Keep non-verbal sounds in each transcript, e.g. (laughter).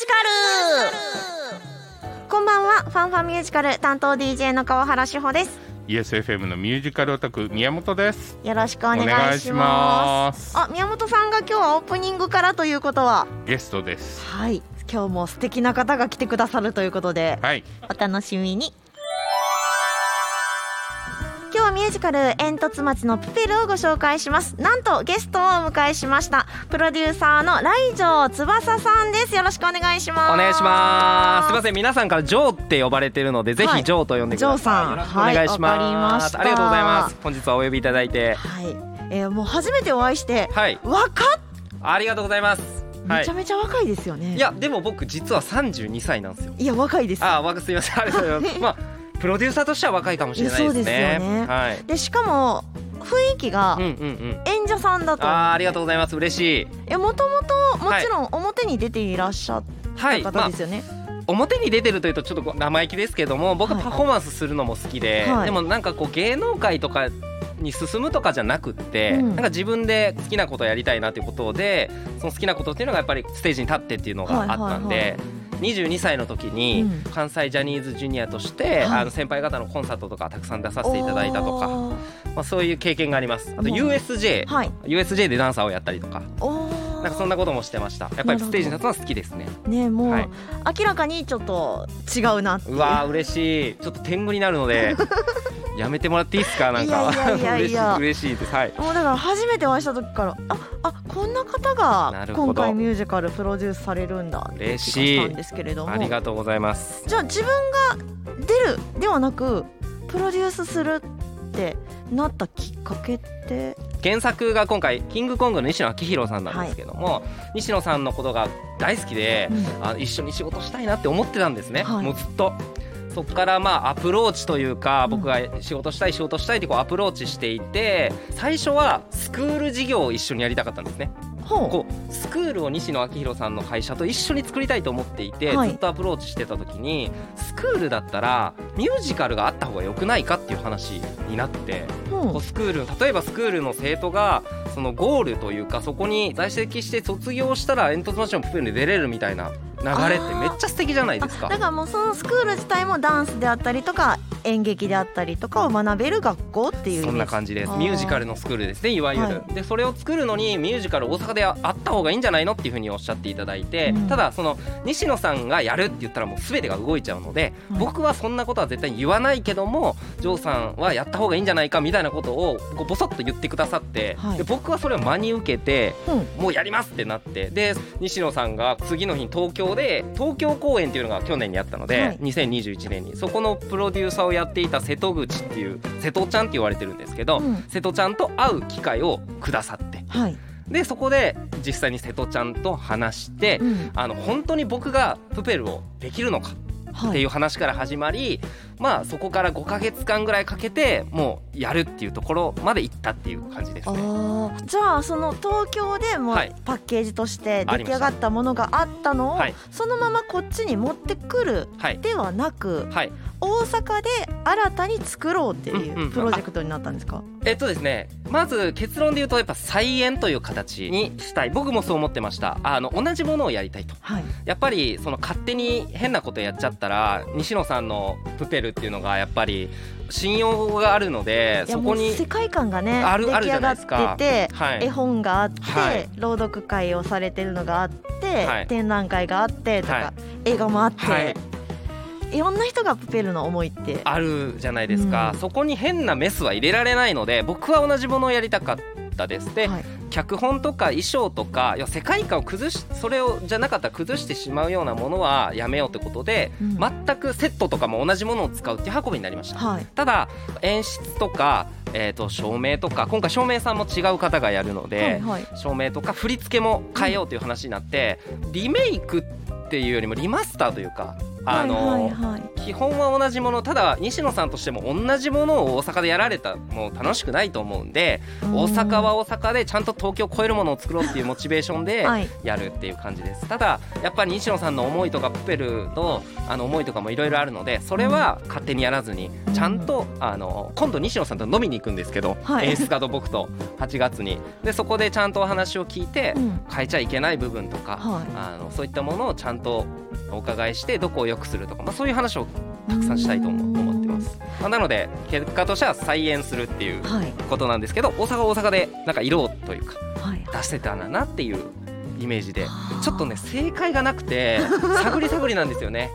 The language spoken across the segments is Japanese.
ジカル。こんばんは。ファンファミュージカル担当 DJ の川原志保です。ESFM のミュージカルオタク宮本です。よろしくお願いします。あ宮本さんが今日はオープニングからということは？ゲストです。はい。今日も素敵な方が来てくださるということで。はい。お楽しみにミュージカル煙突町のプペルをご紹介しますなんとゲストをお迎えしましたプロデューサーの来城翼さんですよろしくお願いしますお願いします。すみません、皆さんからジョーって呼ばれてるので、ぜはいひジョーと呼んでください。ジョーさんよろしくお願いしまます。したありがとうございます。本日はお呼びいただいて、はい、えーもう初めてお会いしてはい、若っありがとうございます。はいめちゃ。めちゃ若いですよね、いや、でも僕実は32歳なんですよ。いや若いですあ、若すみません、ありがとうございます。(laughs) まあ、プロデューサーとしては若いかもしれないですね。でねはい。でしかも雰囲気がうんうんうん。演者さんだとあー、ありがとうございます。嬉しい。えもともともちろん表に出ていらっしゃっはい。まあた方で、すよね、表に出てるというとちょっと生意気ですけども僕ははいパフォーマンスするのも好きで、はいでもなんかこう芸能界とかに進むとかじゃなくって、うんなんか自分で好きなことをやりたいなということでその好きなことっていうのがやっぱりステージに立ってっていうのがあったんで。はいはい22歳の時にうん。関西ジャニーズジュニアとして、はい。あの先輩方のコンサートとかたくさん出させていただいたとか、まあ、そういう経験があります。あと USJ、はい。USJ でダンサーをやったりとかなんかそんなこともしてました。やっぱりステージに立つのは好きですね。ねもう、はい。明らかにちょっと違うなう。うわー嬉しい。ちょっと天狗になるので (laughs) やめてもらっていいですか？なんか。いやいや嬉しいです。はい。もうだから初めてお会いした時からああこんな方が今回ミュージカルプロデュースされるんだ嬉しいしたんですけれども。ありがとうござい。ますじゃあ自分が出るではなくプロデュースするってなったきっかけって？原作が今回キングコングの西野亮廣さんなんですけども、西野さんのことが大好きで、うん。あ一緒に仕事したいなって思ってたんですね、はい。もうずっと。そこからまあアプローチというかうん。僕が仕事したい仕事したいってこうアプローチしていて最初はスクール事業を一緒にやりたかったんですねこうスクールを西野亮廣さんの会社と一緒に作りたいと思っていて、はい。ずっとアプローチしてた時にスクールだったらミュージカルがあった方が良くないかっていう話になってこうスクール例えばスクールの生徒がそのゴールというかそこに在籍して卒業したら煙突町のプペルに出れるみたいな流れってめっちゃ素敵じゃないですか。あだ。からもうそのスクール自体もダンスであったりとか演劇であったりとかを学べる学校っていうそんな感じです。ミュージカルのスクールですねいわゆる、はでそれを作るのにミュージカル大阪であった方がいいんじゃないのっていうふうにおっしゃっていただいて、うん。ただその西野さんがやるって言ったらもう全てが動いちゃうので、はい。僕はそんなことは絶対に言わないけどもジョーさんはやった方がいいんじゃないかみたいなことをこうボソッと言ってくださって、はい。で僕はそれを真に受けてうん。もうやりますってなってで西野さんが次の日に東京で東京公演っていうのが去年にあったので、はい。2021年に。そこのプロデューサーをやっていた瀬戸口っていう瀬戸ちゃんって言われてるんですけど、うん。瀬戸ちゃんと会う機会をくださって。はい、でそこで実際に瀬戸ちゃんと話して、うん。あの本当に僕がプペルをできるのかはっていう話から始まり、まあそこから5ヶ月間ぐらいかけてもうやるっていうところまで行ったっていう感じですあね。ー。じゃあその東京でもパッケージとして出来上がったものがあったのをはい。そのままこっちに持ってくるはい。ではなくはい。大阪で新たに作ろうってうんいううん。プロジェクトになったんですか、えっとですねまず結論で言うとやっぱ再演という形にしたい。僕もそう思ってました。あの同じものをやりたいと。はい。やっぱりその勝手に変なことやっちゃったら西野さんのプペルっていうのがやっぱり信用があるのでそこに世界観がね出あるあるじゃ来上がってないですかてはい。絵本があって、はい。朗読会をされてるのがあって、はい。展覧会があってとか、はい。映画もあって、はい。い、ろんな人がプペルの思いって。あるじゃないですか、うん。そこに変なメスは入れられないので僕は同じものをやりたかったです。で、はい。脚本とか衣装とかいや世界観を崩しそれをじゃなかったら崩してしまうようなものはやめようってことで、うん。全くセットとかも同じものを使うっていう運びになりました。はい。ただ演出とか、えー、と照明とか今回照明さんも違う方がやるので、はいはい。照明とか振り付けも変えようという話になって、リメイクっていうよりもリマスターというかあの、はいはいはい。基本は同じものただ西野さんとしても同じものを大阪でやられたもう楽しくないと思うんで大阪は大阪でちゃんと東京を超えるものを作ろうっていうモチベーションではい。やるっていう感じです。ただやっぱり西野さんの思いとかプペルのあの思いとかもいろいろあるのでそれは勝手にやらずにちゃんとあの今度西野さんと飲みに行くんですけど、はい。演出家と僕と8月に。でそこでちゃんとお話を聞いてうん。変えちゃいけない部分とか、はい。あのそういったものをちゃんとお伺いしてどこを良くするとか、まあ、そういう話をたくさんしたいと思思ってます、まあ、なので結果としては再演するっていうはい。ことなんですけど大阪は大阪でなんか色というかはい。出してたんだなっていうイメージではあ。ちょっとね正解がなくて (laughs) 探り探りなんですよね。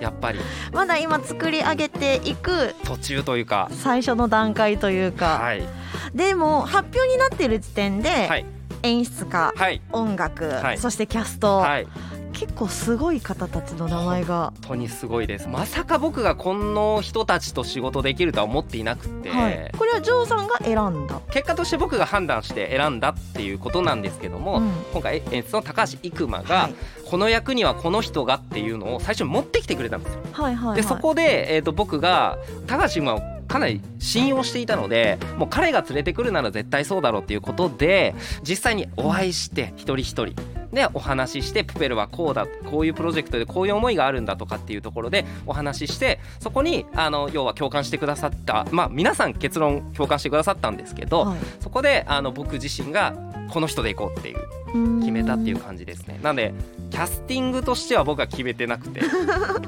やっぱり。まだ今作り上げていく途中というか。最初の段階というか、はい。でも発表になってる時点で、はい。演出家はい。音楽、はい。そしてキャスト、はい結構すごい方たちの名前が、本当にすごいです。まさか僕がこの人たちと仕事できるとは思っていなくて、はい、これはジョーさんが選んだ、結果として僕が判断して選んだっていうことなんですけども、うん。今回演出の高橋生馬が、はい。この役にはこの人がっていうのを最初に持ってきてくれたんですよ。はいはいはい。でそこで、えー、と僕が高橋馬をかなり信用していたのでもう彼が連れてくるなら絶対そうだろうっていうことで実際にお会いして一人一人でお話ししてプペルはこうだこういうプロジェクトでこういう思いがあるんだとかっていうところでお話ししてそこにあの要は共感してくださった。まあ皆さん結論共感してくださったんですけど、はい。そこであの僕自身がこの人で行こうっていう決めたっていう感じですね。なんでキャスティングとしては僕は決めてなくて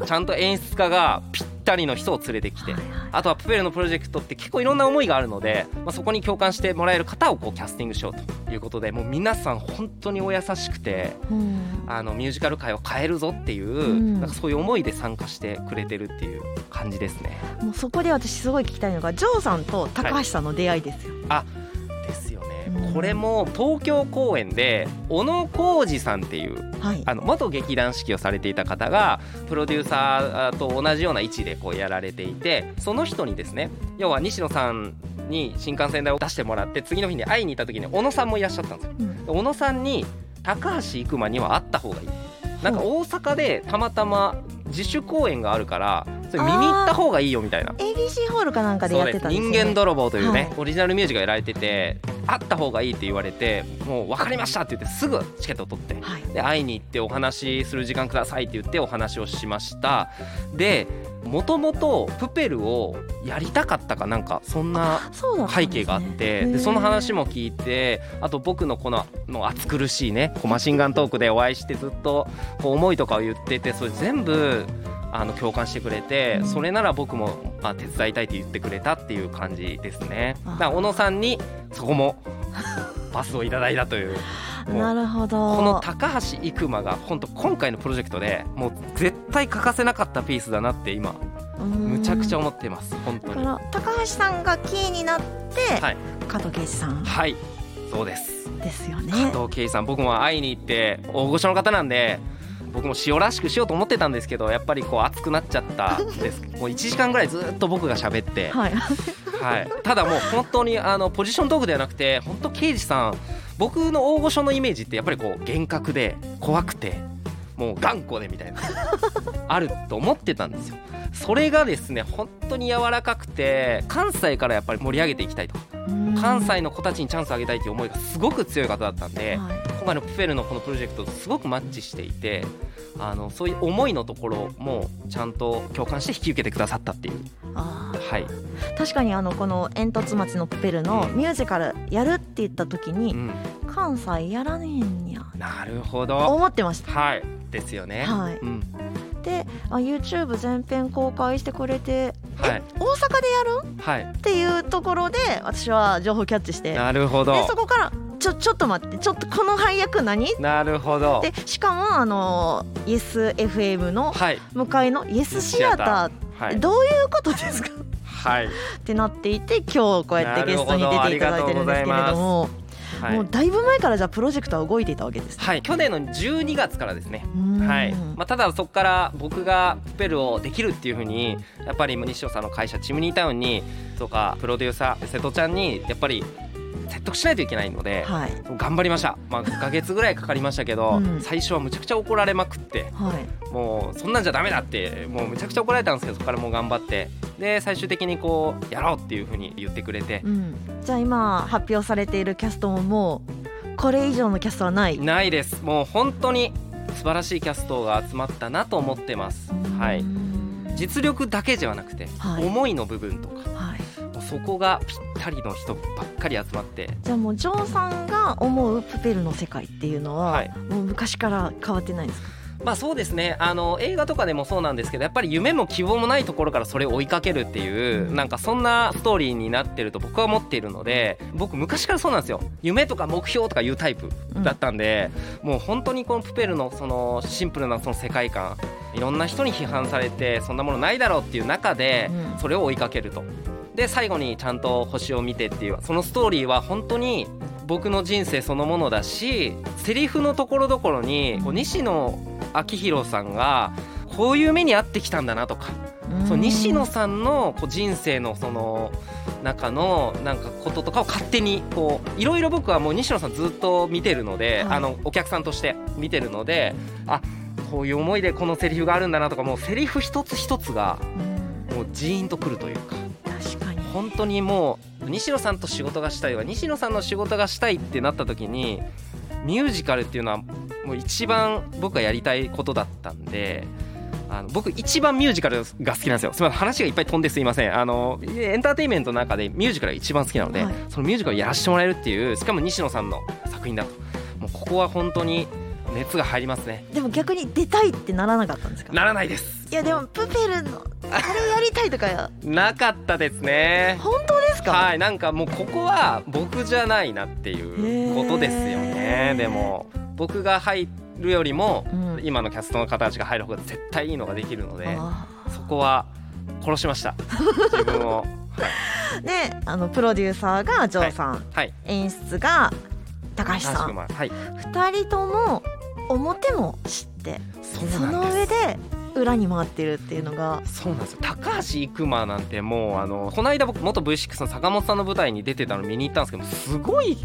ちゃんと演出家がぴったりの人を連れてきてはいはいあとはプペルのプロジェクトって結構いろんな思いがあるので、まあ、そこに共感してもらえる方をこうキャスティングしようということでもう皆さん本当にお優しくてうんあのミュージカル界を変えるぞっていう、うんなんかそういう思いで参加してくれてるっていう感じですね。もうそこで私すごい聞きたいのがジョーさんと高橋さんの出会いですよ、ですよね。うんこれも東京公演で小野浩二さんっていうはい。あの元劇団四季をされていた方がプロデューサーと同じような位置でこうやられていてその人にですね要は西野さんに新幹線代を出してもらって次の日に会いに行った時に小野さんもいらっしゃったんですよ。うん。小野さんに高橋生馬には会った方がいい。なんか大阪でたまたま自主公演があるからそれ見に行った方がいいよみたいな。ABC ホールかなんかでやってたんですよ、ね、人間泥棒というね、はい。オリジナルミュージカルやられてて会った方がいいって言われてもう分かりましたって言ってすぐチケットを取ってはい。で会いに行ってお話しする時間くださいって言ってお話をしました。でもともとプペルをやりたかったかなんかそんな背景があってでその話も聞いてあと僕のこのの暑苦しいねこうマシンガントークでお会いしてずっとこう思いとかを言っててそれ全部あの共感してくれてうん。それなら僕もあ手伝いたいって言ってくれたっていう感じですね。だから小野さんにそこもパスをいただいたという。(laughs) なるほど。この高橋生馬が本当今回のプロジェクトでもう絶対欠かせなかったピースだなって今むちゃくちゃ思ってます本当に。高橋さんがキーになって、はい。加藤圭司さん。はい。そうです。ですよね。加藤圭さん僕も会いに行って大御所の方なんで僕も塩らしくしようと思ってたんですけどやっぱりこう熱くなっちゃったんです。(laughs) もう1時間ぐらいずっと僕が喋って、はい。はい、ただもう本当にあのポジショントークではなくて本当刑事さん僕の大御所のイメージってやっぱりこう厳格で怖くてもう頑固でみたいな (laughs) あると思ってたんですよ。それがですね本当に柔らかくて関西からやっぱり盛り上げていきたいと。関西の子たちにチャンスをあげたいという思いがすごく強い方だったんで、はい今回のプフェルのこのプロジェクトとすごくマッチしていてあのそういう思いのところもちゃんと共感して引き受けてくださったっていうあはい、確かにあのこの煙突町のプペルのミュージカルやるって言った時に、関西やらねえんやなるほど思ってましたはいですよねはいうんであ YouTube 全編公開してくれて、はい大阪でやるはいっていうところで私は情報キャッチしてなるほどでそこからちょちょっと待ってちょっとこの配役何？なるほど。でしかもあの YesFM のはい。向かいの Yes シアターはい。どういうことですか？はい。ってなっていて今日こうやってゲストに出ていただいてるんですけれども、はい。もうだいぶ前からじゃあプロジェクトは動いていたわけですね。はい去年の12月からですね。うん。はい。まあ、ただそこから僕がプペルをできるっていうふうにやっぱり西尾さんの会社チムニータウンにとかプロデューサー瀬戸ちゃんにやっぱり説得しないといけないので、はい。頑張りました、まあ、5ヶ月ぐらいかかりましたけど、うん。最初はむちゃくちゃ怒られまくってはい。もうそんなんじゃダメだってもうむちゃくちゃ怒られたんですけどそこからもう頑張ってで最終的にこうやろうっていうふうに言ってくれてうん、じゃあ今発表されているキャストももうこれ以上のキャストはない？ないです。もう本当に素晴らしいキャストが集まったなと思ってます、はい、実力だけじゃなくて、はい。思いの部分とかはい、そこがぴったりの人ばっかり集まって。じゃあもうジョーさんが思うプペルの世界っていうのは、はい。もう昔から変わってないんですか？まあそうですね。あの映画とかでもそうなんですけどやっぱり夢も希望もないところからそれを追いかけるっていうなんかそんなストーリーになってると僕は思っているので僕昔からそうなんですよ。夢とか目標とかいうタイプだったんで、もう本当にこのプペルのそのシンプルなその世界観いろんな人に批判されてそんなものないだろうっていう中でうん。それを追いかけると。で最後にちゃんと星を見てっていうそのストーリーは本当に僕の人生そのものだしセリフのところどころに西野昭弘さんがこういう目に遭ってきたんだなとか、そう西野さんのこう人生のその中のなんかこととかを勝手にこういろいろ僕はもう西野さんずっと見てるので、はい。あのお客さんとして見てるのであこういう思いでこのセリフがあるんだなとかもうセリフ一つ一つがうん。もうジーンとくるというか本当にもう西野さんと仕事がしたいわ西野さんの仕事がしたいってなった時にミュージカルっていうのはもう一番僕がやりたいことだったんで。あの僕一番ミュージカルが好きなんですよ。すみません話がいっぱい飛んですいません。あのエンターテインメントの中でミュージカルが一番好きなので、はいそのミュージカルをやらせてもらえるっていうしかも西野さんの作品だともうここは本当に熱が入りますね。でも逆に出たいってならなかったんですか？ならないです。いやでもプペルのあれやりたいとかなかったですね。本当ですか、はいなんかもうここは僕じゃないなっていうことですよへねー。でも僕が入るよりもうん。今のキャストの方たちが入る方が絶対いいのができるのであそこは殺しました。自分を。ーであのプロデューサーがジョーさん、はい。演出が高橋さん。君はい。二人とも表も知ってその上で裏に回ってるっていうのがそうなんですよ。高橋育馬なんてもうあのこの間僕元 V6 の坂本さんの舞台に出てたの見に行ったんですけどすごい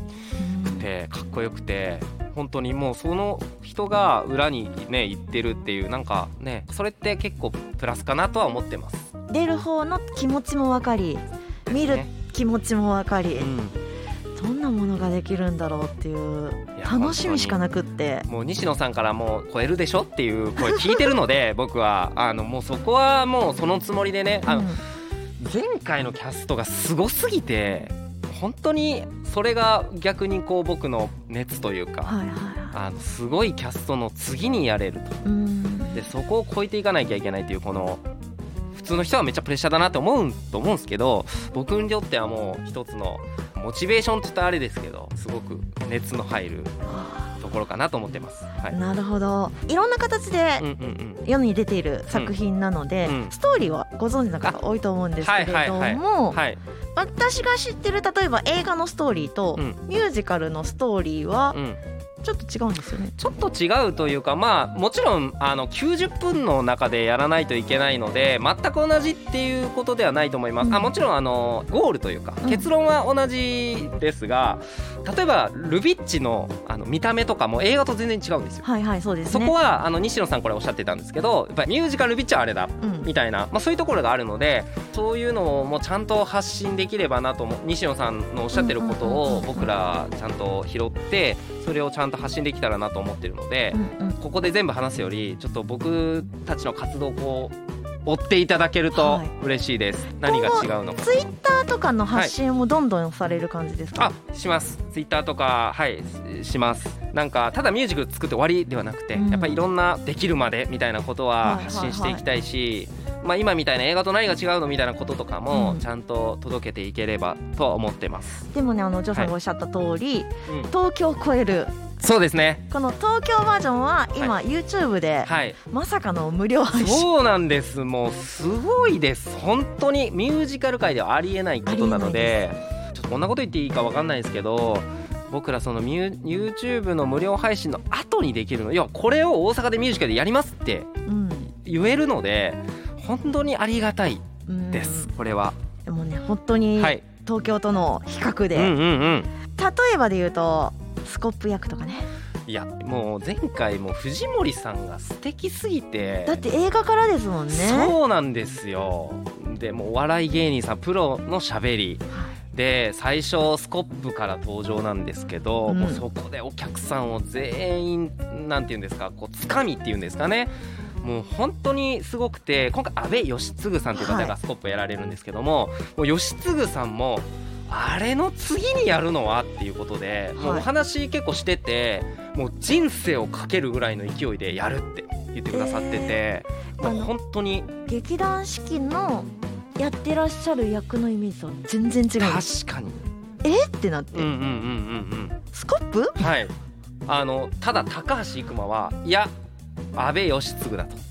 てかっこよくて本当にもうその人が裏にね行ってるっていうなんかねそれって結構プラスかなとは思ってます。出る方の気持ちも分かり見るね。気持ちも分かり、うんどんなものができるんだろうっていう楽しみしかなくって。もう西野さんからもう超えるでしょっていう声聞いてるので (laughs) 僕はあのもうそこはもうそのつもりでねあのうん。前回のキャストがすごすぎて本当にそれが逆にこう僕の熱というか、はいはいはあのすごいキャストの次にやれると。でそこを超えていかなきゃいけないというこの普通の人はめっちゃプレッシャーだなって思うと思うんですけど僕にとってはもう一つのモチベーションって言ったらあれですけどすごく熱の入るあところかなと思ってます。はい、ーなるほど。いろんな形でうんうんうん。世に出ている作品なので、うんストーリーはご存知の方多いと思うんですけれども、私が知ってる例えば映画のストーリーとうん。ミュージカルのストーリーはうん、ちょっと違うんですよね。ちょっと違うというかまあもちろんあの90分の中でやらないといけないので全く同じっていうことではないと思います、うんあもちろんあのゴールというかうん結論は同じですが、例えばルビッチのあの見た目とかも映画と全然違うんですよ。はいはいそうですね。そこはあの西野さんこれおっしゃってたんですけどやっぱりミュージカルルビッチはあれだうんみたいな、まあ、そういうところがあるのでそういうのをもうちゃんと発信できればなと思う西野さんのおっしゃってることうんうんうんうんを僕らちゃんと拾ってそれをちゃんと発信できたらなと思ってるのでう、んうん。ここで全部話すよりちょっと僕たちの活動をこう追っていただけるとはい。嬉しいです、何が違うのか。ツイッターとかの発信もどんどんされる感じですか、あします。ツイッターとかはい。しします。なんかただミュージック作って終わりではなくて、うん。やっぱりいろんなできるまでみたいなことははいはいはい。発信していきたいし、まあ、今みたいな映画と何が違うのみたいなこととかもうん。ちゃんと届けていければとは思ってます、でもねあのジョーさんがおっしゃった通り、うん。東京を超えるそうですね。この東京バージョンは今、YouTube ではい。まさかの無料配信。そうなんです。もうすごいです。本当にミュージカル界ではありえないことなのでちょっとこんなこと言っていいかわかんないですけど僕らそのミュ YouTube の無料配信の後にできるのいやこれを大阪でミュージカルでやりますってうん。言えるので本当にありがたいうん。ですこれは。でもね本当にはい。東京との比較で、うんうんうん。えばで言うとスコップ役とかね。いやもう前回も藤森さんが素敵すぎて。だって映画からですもんね。そうなんですよ。でもうお笑い芸人さんプロのしゃべりで最初スコップから登場なんですけど、うん。もうそこでお客さんを全員なんていうんですかこうつかみっていうんですかね。もう本当にすごくて今回阿部義継さんという方がスコップやられるんですけども,、もう義継さんもあれの次にやるのはっていうことで、もうお話結構しててもう人生をかけるぐらいの勢いでやるって言ってくださってて、ー。もう本当に劇団四季のやってらっしゃる役のイメージとは全然違う。確かに。え？ってなって、うんうんうんうんうん。スコップ？はい。あのただ高橋生駒はいや阿部義継だと。ほ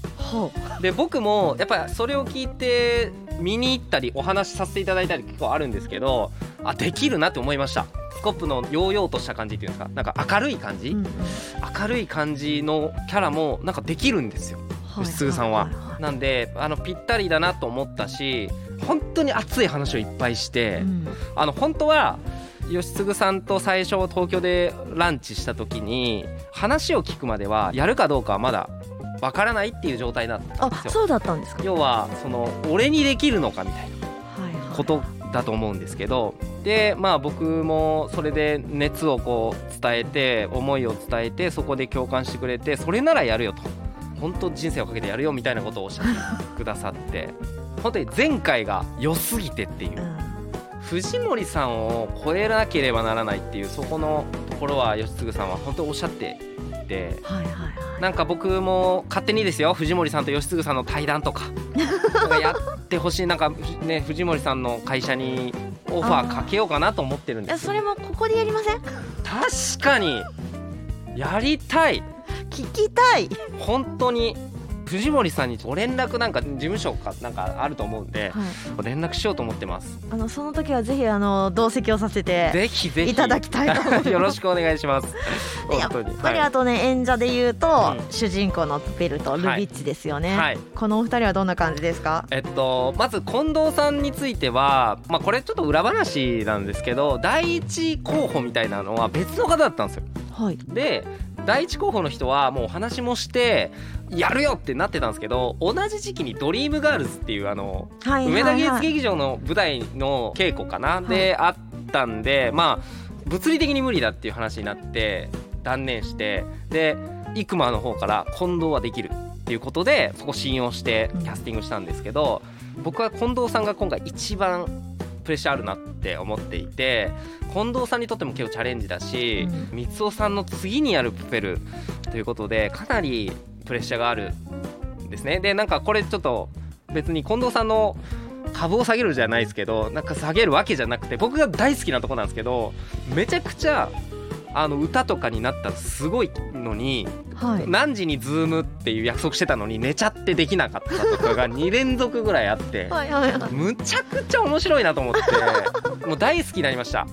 で僕もやっぱりそれを聞いて見に行ったりお話しさせていただいたり結構あるんですけどあできるなって思いました。スコップのヨーヨーとした感じっていうんですか？なんか明るい感じ、う、うんうん。明るい感じのキャラもなんかできるんですよ。はい吉嗣さんははいは。いなんであのぴったりだなと思ったし本当に熱い話をいっぱいして、うん。あの本当は吉嗣さんと最初東京でランチした時に話を聞くまではやるかどうかはまだわからないっていう状態だったんですよ。あそうだったんですか。要はその俺にできるのかみたいなことだと思うんですけどでまあ僕もそれで熱をこう伝えて思いを伝えてそこで共感してくれてそれならやるよと。本当人生をかけてやるよみたいなことをおっしゃってくださって。(laughs) 本当に前回が良すぎてっていう。うん。藤森さんを超えなければならないっていうそこのところは吉嗣さんは本当におっしゃっていて。はいはいはい。なんか僕も勝手にですよ藤森さんと吉嗣さんの対談とか。やってほしい。なんかね藤森さんの会社にオファーかけようかなと思ってるんですえそれもここでやりません？確かに。やりたい。聞きたい、本当に藤森さんにご連絡なんか事務所かなんかあると思うんではい、連絡しようと思ってます。あのその時はぜひあの同席をさせてぜひぜひ。いただきたいと思います。(laughs) よろしくお願いします。でやっ本当に。ぱりあとね、演者で言うと、うん。主人公のプペルとルビッチですよね、はい。このお二人はどんな感じですか？えっと、まず近藤さんについては、まあ、これちょっと裏話なんですけど第一候補みたいなのは別の方だったんですよ。はい。で第一候補の人はもうお話もしてやるよってなってたんですけど同じ時期に「ドリームガールズ」っていうあのはいはい梅田芸術はい劇場の舞台の稽古かな、であったんでまあ物理的に無理だっていう話になって断念してで生馬の方から近藤はできるっていうことでそこ信用してキャスティングしたんですけど、僕は近藤さんが今回一番プレッシャーあるなって思っていて近藤さんにとっても結構チャレンジだし、う三尾さんの次にやるプペルということでかなりプレッシャーがあるんですね。でなんかこれちょっと別に近藤さんの株を下げるじゃないですけどなんか下げるわけじゃなくて僕が大好きなとこなんですけどめちゃくちゃあの歌とかになったらすごいのにはい。何時にズームっていう約束してたのに寝ちゃってできなかったとかが2連続ぐらいあってはいむちゃくちゃ面白いなと思って (laughs) もう大好きになりました。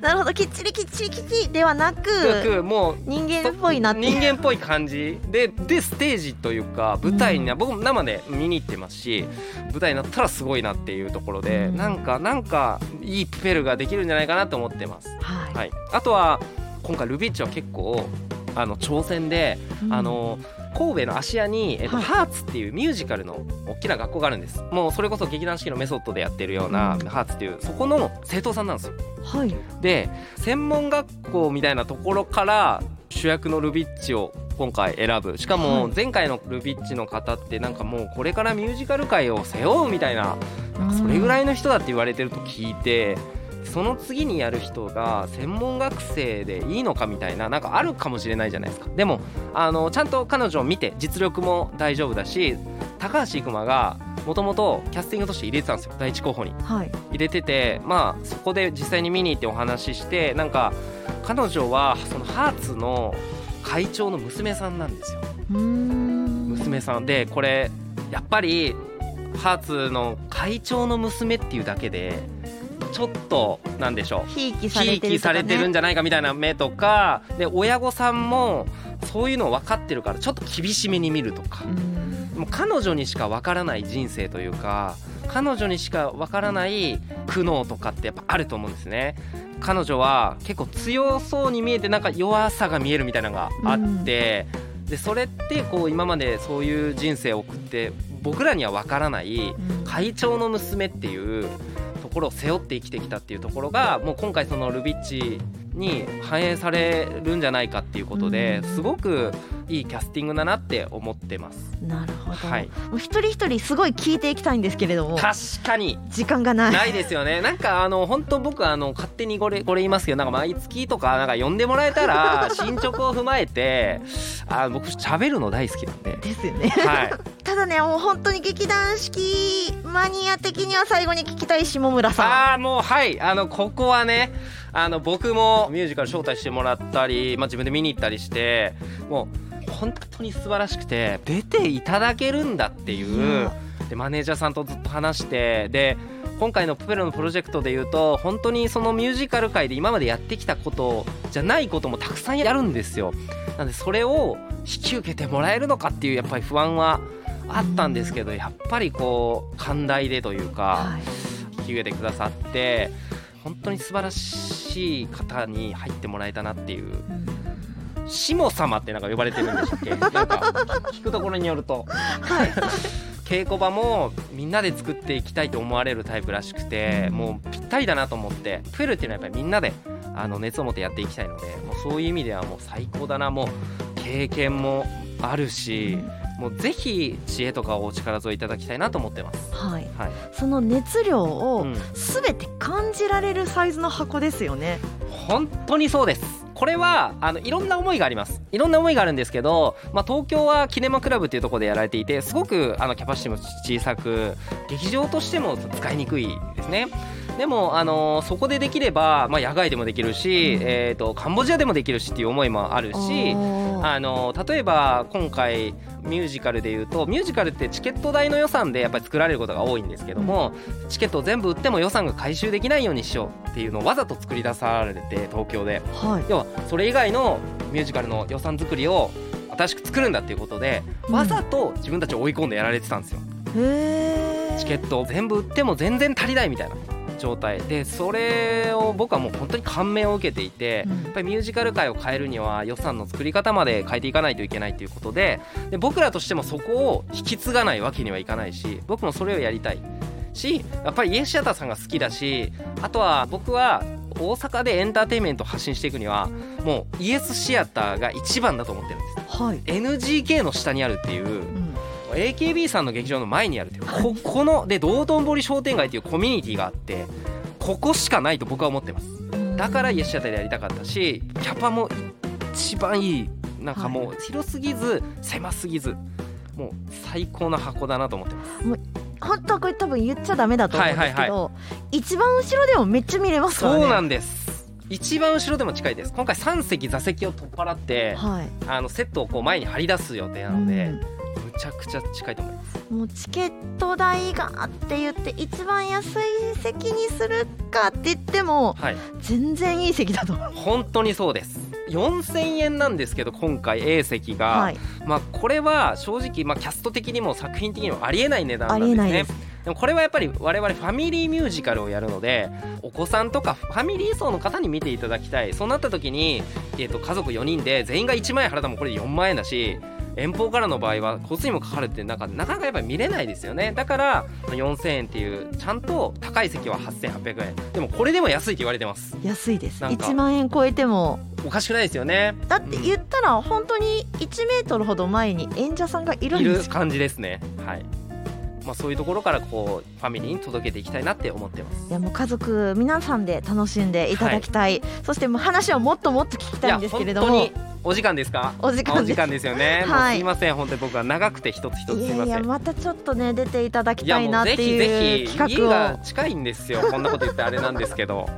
なるほどきっちりきっちりきっちりではなく僕もう人間っぽいな人間っぽい感じ。ででステージというか舞台に、うん。僕も生で見に行ってますし舞台になったらすごいなっていうところで、うん。なんかなんかいいプペルができるんじゃないかなと思ってます。はい、はい、あとは今回ルビッチは結構あの挑戦で、うん。あの神戸の芦屋に、えっとはい。ハーツっていうミュージカルの大きな学校があるんです。もうそれこそ劇団四季のメソッドでやってるような、うん。ハーツっていうそこの生徒さんなんですよ。はい。で専門学校みたいなところから主役のルビッチを今回選ぶ。しかもはい。前回のルビッチの方ってなんかもうこれからミュージカル界を背負うみたいなそれぐらいいの人だって言われてると聞いてその次にやる人が専門学生でいいのかみたいななんかあるかもしれないじゃないですか。でもあのちゃんと彼女を見て実力も大丈夫だし高橋生馬がもともとキャスティングとして入れてたんですよ第一候補に。はい。入れててまあそこで実際に見に行ってお話ししてなんか彼女はそのハーツの会長の娘さんなんですよ。娘さん。でこれやっぱりハーツの会長の娘っていうだけでちょっとなんでしょう。ひいきされてるね、きされてるんじゃないかみたいな目とか。で親御さんもそういうの分かってるからちょっと厳しめに見るとか。うもう彼女にしか分からない人生というか彼女にしかわからない苦悩とかってやっぱあると思うんですね。彼女は結構強そうに見えてなんか弱さが見えるみたいなのがあって、でそれってこう今までそういう人生を送って僕らにはわからないうん。会長の娘っていうところを背負って生きてきたっていうところがもう今回そのルビッチに反映されるんじゃないかっていうことでうん。すごくいいキャスティングだなって思ってます。なるほど、はい。もう一人一人すごい聞いていきたいんですけれども。確かに。時間がない。ないですよね。なんかあの本当僕あの勝手にこれこれ言いますけどなんか毎月とかなんか呼んでもらえたら (laughs) 進捗を踏まえてあ僕喋るの大好きなんで。ですよね。はい。(laughs) ただねもう本当に劇団四季マニア的には最後に聞きたい下村さん。ああもうはい。あのここはねあの僕もミュージカル招待してもらったり、まあ、自分で見に行ったりしてもう本当に素晴らしくて出ていただけるんだっていいうや。でマネージャーさんとずっと話してで今回のプペルのプロジェクトでいうと本当にそのミュージカル界で今までやってきたことじゃないこともたくさんやるんですよ。なのでそれを引き受けてもらえるのかっていうやっぱり不安はあったんですけどやっぱりこう寛大でというか、はい引き受けてくださって本当に素晴らしい方に入ってもらえたなっていううん下様ってなんか呼ばれてるんでしたっけ？(laughs) なんか聞くところによると。はい。(laughs) 稽古場もみんなで作っていきたいと思われるタイプらしくてもうぴったりだなと思ってフェルっていうのはやっぱりみんなであの熱を持ってやっていきたいのでもうそういう意味ではもう最高だな。もう経験もあるしもうぜひ知恵とかをお力添えいただきたいなと思ってます。はい。はい。その熱量うをん。すべて感じられるサイズの箱ですよね。本当にそうですこれはあのいろんな思いがあります。いろんな思いがあるんですけど、まあ、東京はキネマクラブっていうところでやられていてすごくあのキャパシティも小さく劇場としても使いにくいですね。でも、あのそこでできれば、まあ、野外でもできるし、うん。えー、とカンボジアでもできるしっていう思いもあるしあの例えば今回ミュージカルでいうとミュージカルってチケット代の予算でやっぱり作られることが多いんですけども、チケットを全部売っても予算が回収できないようにしようっていうのをわざと作り出されて東京で。はい。要はそれ以外のミュージカルの予算作りを新しく作るんだっていうことでうん。わざと自分たちを追い込んでやられてたんですよ。チケットを全部売っても全然足りないみたいな状態。でそれを僕はもう本当に感銘を受けていて、うん。やっぱりミュージカル界を変えるには予算の作り方まで変えていかないといけないということでで僕らとしてもそこを引き継がないわけにはいかないし僕もそれをやりたい。しやっぱりイエスシアターさんが好きだしあとは僕は大阪でエンターテインメントを発信していくにはもうイエスシアターが一番だと思ってるんです。はい、NGK の下にあるっていううん。AKB さんの劇場の前にあるっていうここので道頓堀商店街っていうコミュニティがあってここしかないと僕は思ってます。だからイエスシアターでやりたかったしキャパも一番いいなんかもう広すぎず狭すぎずもう最高な箱だなと思ってます本当はこれ多分言っちゃダメだと思うんですけど、はい一番後ろでもめっちゃ見れますからね。そうなんです。一番後ろでも近いです。今回3席座席を取っ払ってはい。あのセットをこう前に張り出す予定なのでむちゃくちゃ近いと思います。うんもうチケット代がって言って一番安い席にするかって言ってもはい。全然いい席だと本当にそうです。4000円なんですけど今回 A 席が、はい。まあこれは正直、まあ、キャスト的にも作品的にもありえない値段なあんですね。でもこれはやっぱり我々ファミリーミュージカルをやるのでお子さんとかファミリー層の方に見ていただきたい。そうなった時に、えー、と家族4人で全員が1万円払ったもこれで4万円だし遠方からの場合は交通費もかかるってなんかなかなかやっぱり見れないですよね。だから4000円っていうちゃんと高い席は8800円。でもこれでも安いって言われてます。安いです。なんか。1万円超えても。おかしくないですよね。だって言ったら本当に1メートルほど前に演者さんがいるんいですよ。る感じですね。はいまあそういうところからこうファミリーに届けていきたいなって思ってます。いやもう家族皆さんで楽しんでいただきたい、そしてもう話をもっともっと聞きたいんですけれども。いや本当にお時間ですか？お時間ですお時間です。よね、はい。すいません。本当に僕は長くて一つ一つすいやいやいませんまたちょっとね出ていただきたいなってうぜひぜいう企画がを近いんですよ。こんなこと言ってあれなんですけど。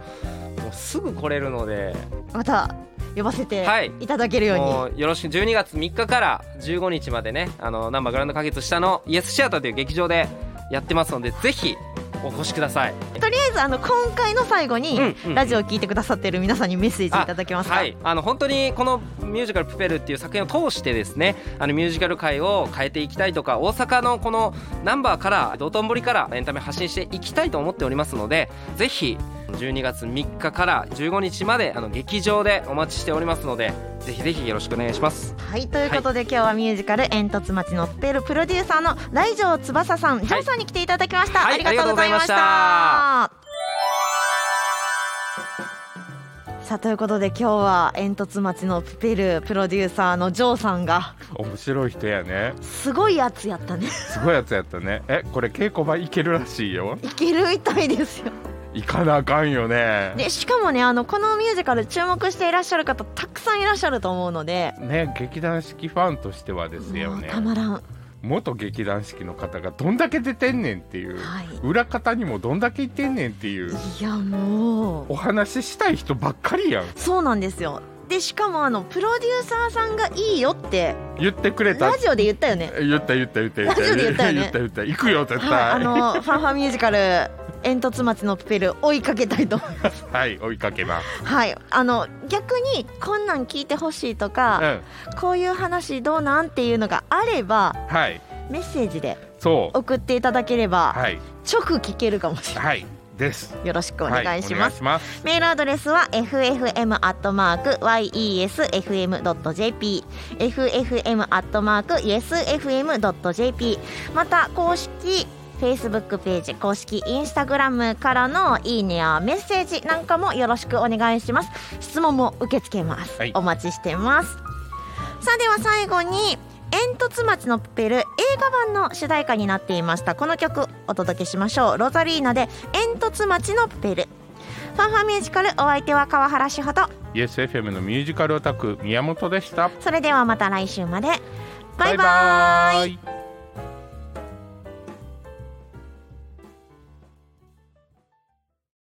もうすぐ来れるので。また呼ばせてはい。いただけるように、もうよろしく。12月3日から15日までねあのナンバーグランド花月下のイエスシアターという劇場でやってますのでぜひお越しください。とりあえずあの今回の最後に、うんうん。ラジオを聞いてくださっている皆さんにメッセージいただけますか？はい。あの本当にこのミュージカル「プペル」っていう作品を通してですねあのミュージカル界を変えていきたいとか大阪のこのナンバーから道頓堀からエンタメ発信していきたいと思っておりますのでぜひ12月3日から15日まであの劇場でお待ちしておりますのでぜひぜひよろしくお願いします。はいということで、今日はミュージカル煙突町のプペルプロデューサーの来城翼さん、ジョーさんに来ていただきました、はいありがとうございました。あさあということで今日は煙突町のプペルプロデューサーのジョーさんが面白い人やね。すごいやつやったね。すごいやつやったね。えこれ稽古場行けるらしいよ。いけるみたいですよ行かなあかんよね。でしかもねあのこのミュージカル注目していらっしゃる方たくさんいらっしゃると思うので。ね劇団四季ファンとしてはですよね。たまらん、元劇団四季の方がどんだけ出てんねんっていう。はい、裏方にもどんだけいてんねんっていう。いやもう。お話ししたい人ばっかりやん。そうなんですよ。でしかもあのプロデューサーさんがいいよって。言ってくれた。ラジオで言ったよね。言った言った言った言った。言った言った言った。行くよ絶対。はい、あのファンファンミュージカル煙突町のプペル追いかけたいと思います。(laughs) はい追いかけます。はいあの逆にこんなん聞いてほしいとうか、ん。こういう話どうなんっていうのがあればはい。メッセージでそう。送っていただければ、はい。直聞けるかもしれなはい。です。いよろしくお願いしはます、お願いします。メールアドレスは ffm.yesfm.jp ffm.yesfm.jp また公式 Facebook ページ公式 Instagram からのいいねやメッセージなんかもよろしくお願いします。質問も受け付けます、はい。お待ちしてます。さあでは最後に煙突町のプペル映画版の主題歌になっていました。この曲お届けしましょう。ロザリーナで煙突町のプペル。ファンファンミュージカルお相手は川原志穂と。YesFM のミュージカルオタク宮本でした。それではまた来週まで。バイバイ。イ